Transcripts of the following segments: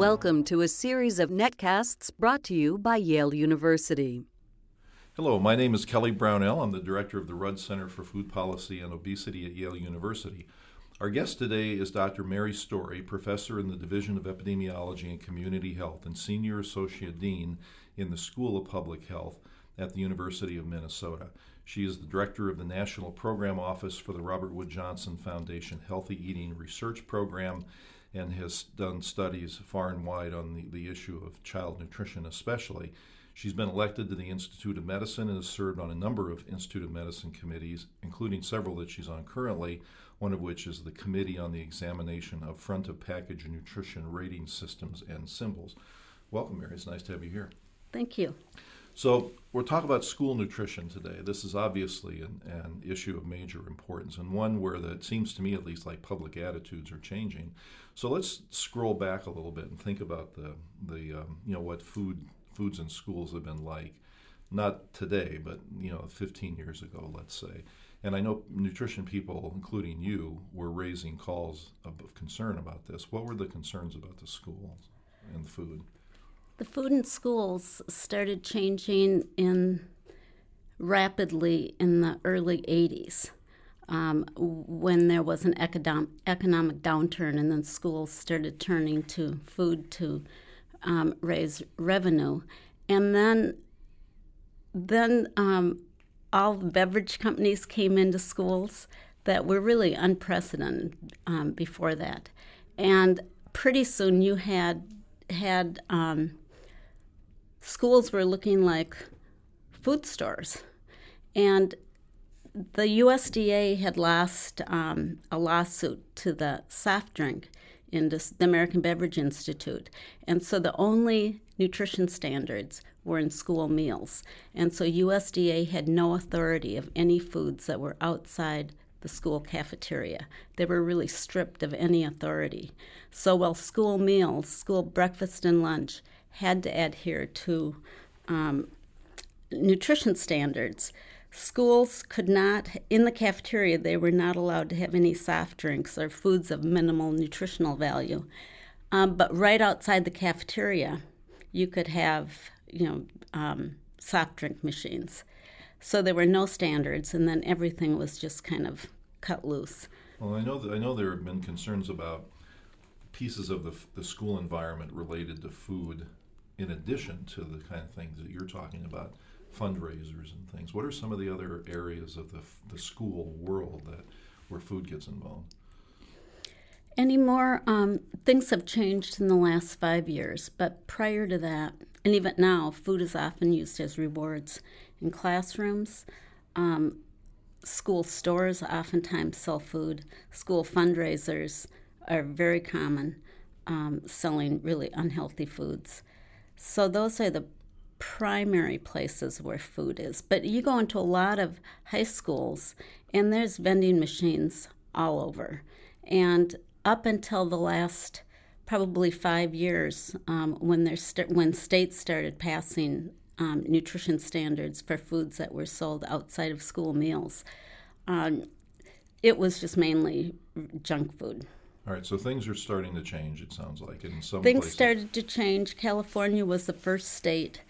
Welcome to a series of netcasts brought to you by Yale University. Hello, my name is Kelly Brownell. I'm the director of the Rudd Center for Food Policy and Obesity at Yale University. Our guest today is Dr. Mary Story, professor in the Division of Epidemiology and Community Health and senior associate dean in the School of Public Health at the University of Minnesota. She is the director of the National Program Office for the Robert Wood Johnson Foundation Healthy Eating Research Program and has done studies far and wide on the, the issue of child nutrition, especially. She's been elected to the Institute of Medicine and has served on a number of Institute of Medicine committees, including several that she's on currently, one of which is the Committee on the Examination of Front of Package Nutrition Rating Systems and Symbols. Welcome, Mary. It's nice to have you here. Thank you. So, we're talking about school nutrition today. This is obviously an, an issue of major importance and one where it seems to me, at least, like public attitudes are changing. So, let's scroll back a little bit and think about the, the um, you know, what food foods in schools have been like, not today, but you know, 15 years ago, let's say. And I know nutrition people, including you, were raising calls of concern about this. What were the concerns about the schools and the food? The food in schools started changing in rapidly in the early 80s um, when there was an economic, downturn and then schools started turning to food to um, raise revenue. And then, then um, all beverage companies came into schools that were really unprecedented um, before that. And pretty soon you had had um, schools were looking like food stores. And the USDA had lost um, a lawsuit to the soft drink industry, the American Beverage Institute. And so the only nutrition standards were in school meals. And so USDA had no authority of any foods that were outside the school cafeteria. They were really stripped of any authority. So while school meals, school breakfast and lunch, had to adhere to um, nutrition standards. Schools could not, in the cafeteria, they were not allowed to have any soft drinks or foods of minimal nutritional value. Um, but right outside the cafeteria, you could have, you know, um, soft drink machines. So there were no standards, and then everything was just kind of cut loose. Well, I know that I know there have been concerns about pieces of the, the school environment related to food in addition to the kind of things that you're talking about, fundraisers and things. What are some of the other areas of the, the school world that where food gets involved? Anymore, um, things have changed in the last five years, but prior to that, and even now, food is often used as rewards in classrooms. Um, school stores oftentimes sell food. School fundraisers are very common, um, selling really unhealthy foods. So those are the primary places where food is. But you go into a lot of high schools and there's vending machines all over. And up until the last probably five years, um, when there's st- when states started passing um, nutrition standards for foods that were sold outside of school meals, um, it was just mainly junk food. All right, so things are starting to change. It sounds like in some things places. started to change. California was the first state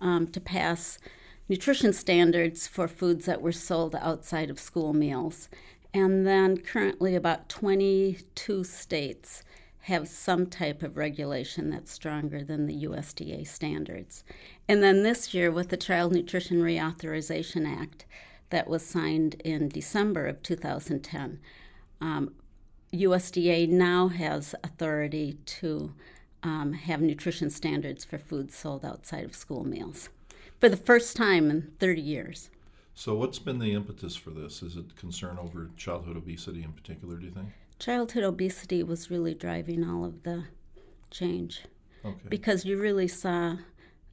um, to pass nutrition standards for foods that were sold outside of school meals, and then currently about 22 states have some type of regulation that's stronger than the USDA standards. And then this year, with the Child Nutrition Reauthorization Act that was signed in December of 2010. Um, USDA now has authority to um, have nutrition standards for foods sold outside of school meals for the first time in 30 years. So, what's been the impetus for this? Is it concern over childhood obesity in particular, do you think? Childhood obesity was really driving all of the change. Okay. Because you really saw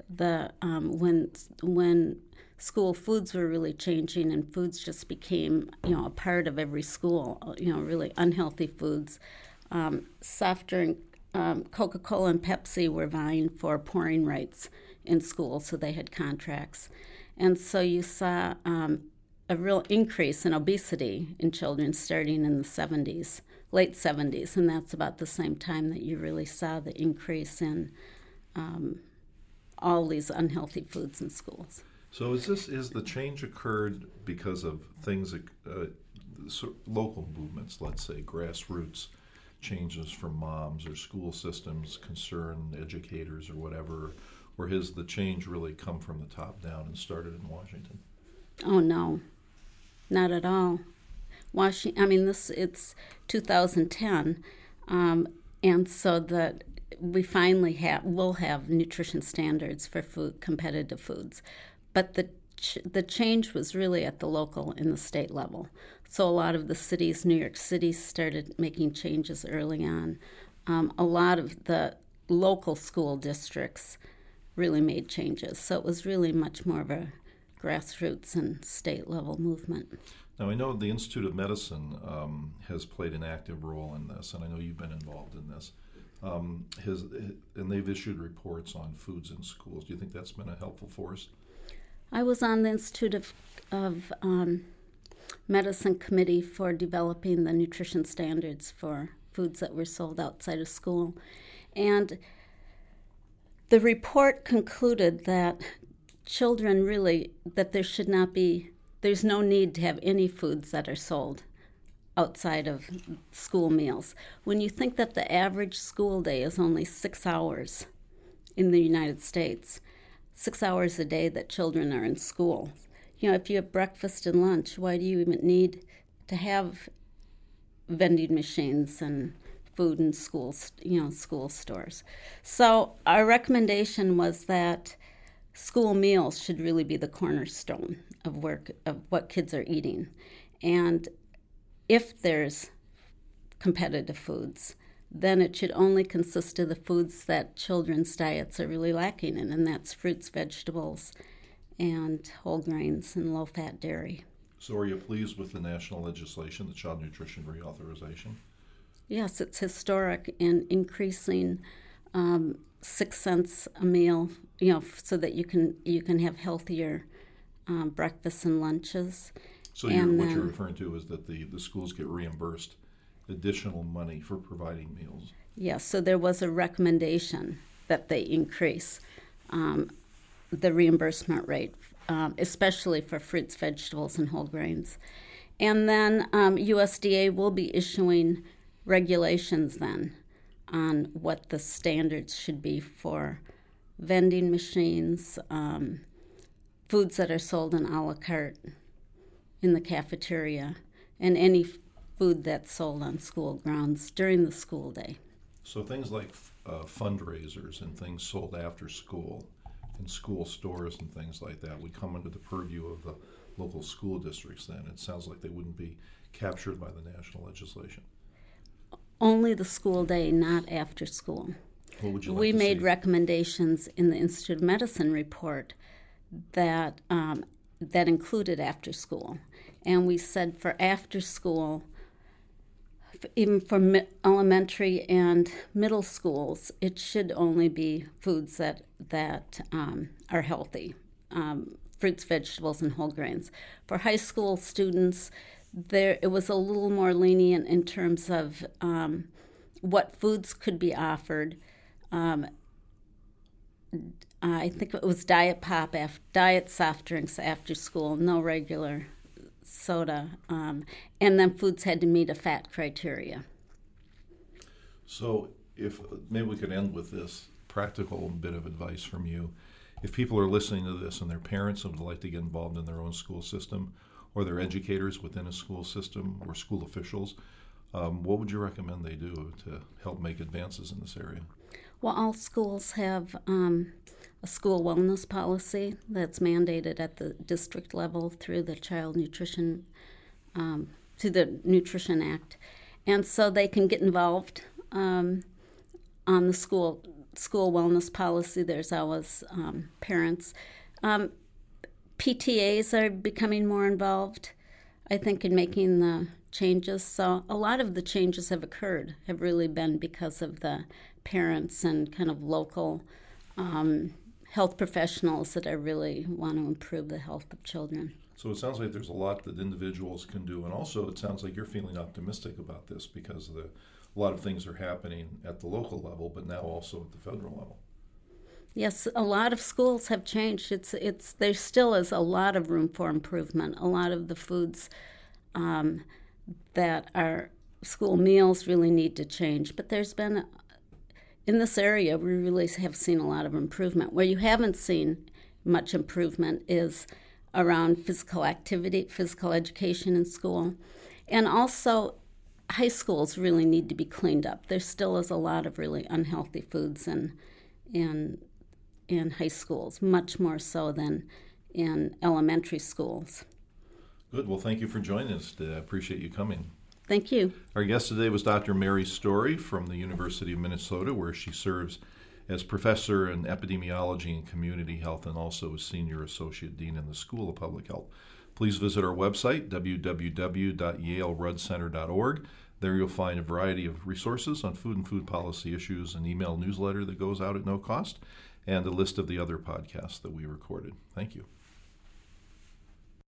the um, when when school foods were really changing and foods just became you know a part of every school you know really unhealthy foods um, soft drink um, coca-cola and pepsi were vying for pouring rights in schools so they had contracts and so you saw um, a real increase in obesity in children starting in the 70s, late 70s, and that's about the same time that you really saw the increase in um, all these unhealthy foods in schools. So is this is the change occurred because of things uh, local movements, let's say grassroots changes from moms or school systems, concern educators or whatever, or has the change really come from the top down and started in Washington? Oh no, not at all. Washington. I mean, this it's 2010, um, and so that we finally have will have nutrition standards for food competitive foods, but the ch- the change was really at the local and the state level. So a lot of the cities, New York City, started making changes early on. Um, a lot of the local school districts really made changes. So it was really much more of a grassroots and state level movement. Now, I know the Institute of Medicine um, has played an active role in this, and I know you've been involved in this. Um, has, and they've issued reports on foods in schools. Do you think that's been a helpful force? I was on the Institute of, of um, Medicine Committee for developing the nutrition standards for foods that were sold outside of school. And the report concluded that children really, that there should not be, there's no need to have any foods that are sold outside of school meals. When you think that the average school day is only six hours in the United States, six hours a day that children are in school. You know, if you have breakfast and lunch, why do you even need to have vending machines and food in schools, you know, school stores? So our recommendation was that school meals should really be the cornerstone of work of what kids are eating. And if there's competitive foods, then it should only consist of the foods that children's diets are really lacking in, and that's fruits, vegetables, and whole grains and low fat dairy. So, are you pleased with the national legislation, the Child Nutrition Reauthorization? Yes, it's historic in increasing um, six cents a meal, you know, so that you can you can have healthier um, breakfasts and lunches. So, you're, what you're referring to is that the, the schools get reimbursed additional money for providing meals. Yes, so there was a recommendation that they increase um, the reimbursement rate, um, especially for fruits, vegetables, and whole grains. And then um, USDA will be issuing regulations then on what the standards should be for vending machines, um, foods that are sold in a la carte in the cafeteria, and any food that's sold on school grounds during the school day. So things like uh, fundraisers and things sold after school in school stores and things like that would come under the purview of the local school districts then. It sounds like they wouldn't be captured by the national legislation. Only the school day, not after school. What would you like we made see? recommendations in the Institute of Medicine report that um, that included after school, and we said for after school even for mi- elementary and middle schools, it should only be foods that that um, are healthy, um, fruits, vegetables, and whole grains. For high school students, there it was a little more lenient in terms of um, what foods could be offered. Um, I think it was diet pop, af- diet soft drinks after school, no regular soda, um, and then foods had to meet a fat criteria. So, if maybe we could end with this practical bit of advice from you. If people are listening to this and their parents would like to get involved in their own school system, or their educators within a school system, or school officials, um, what would you recommend they do to help make advances in this area? Well, all schools have um, a school wellness policy that's mandated at the district level through the Child Nutrition, um, through the Nutrition Act, and so they can get involved um, on the school school wellness policy. There's always um, parents. Um, PTAs are becoming more involved, I think, in making the changes. So a lot of the changes have occurred have really been because of the parents and kind of local um, health professionals that I really want to improve the health of children. So it sounds like there's a lot that individuals can do, and also it sounds like you're feeling optimistic about this because the, a lot of things are happening at the local level, but now also at the federal level. Yes, a lot of schools have changed. It's it's there still is a lot of room for improvement. A lot of the foods um, that are school meals really need to change, but there's been in this area we really have seen a lot of improvement. Where you haven't seen much improvement is around physical activity, physical education in school, and also high schools really need to be cleaned up. There still is a lot of really unhealthy foods in in in high schools, much more so than in elementary schools. Good. Well, thank you for joining us. I appreciate you coming. Thank you. Our guest today was Dr. Mary Story from the University of Minnesota, where she serves as professor in epidemiology and community health and also as senior associate dean in the School of Public Health. Please visit our website, www.yaleruddcenter.org. There you'll find a variety of resources on food and food policy issues, an email newsletter that goes out at no cost, and a list of the other podcasts that we recorded. Thank you.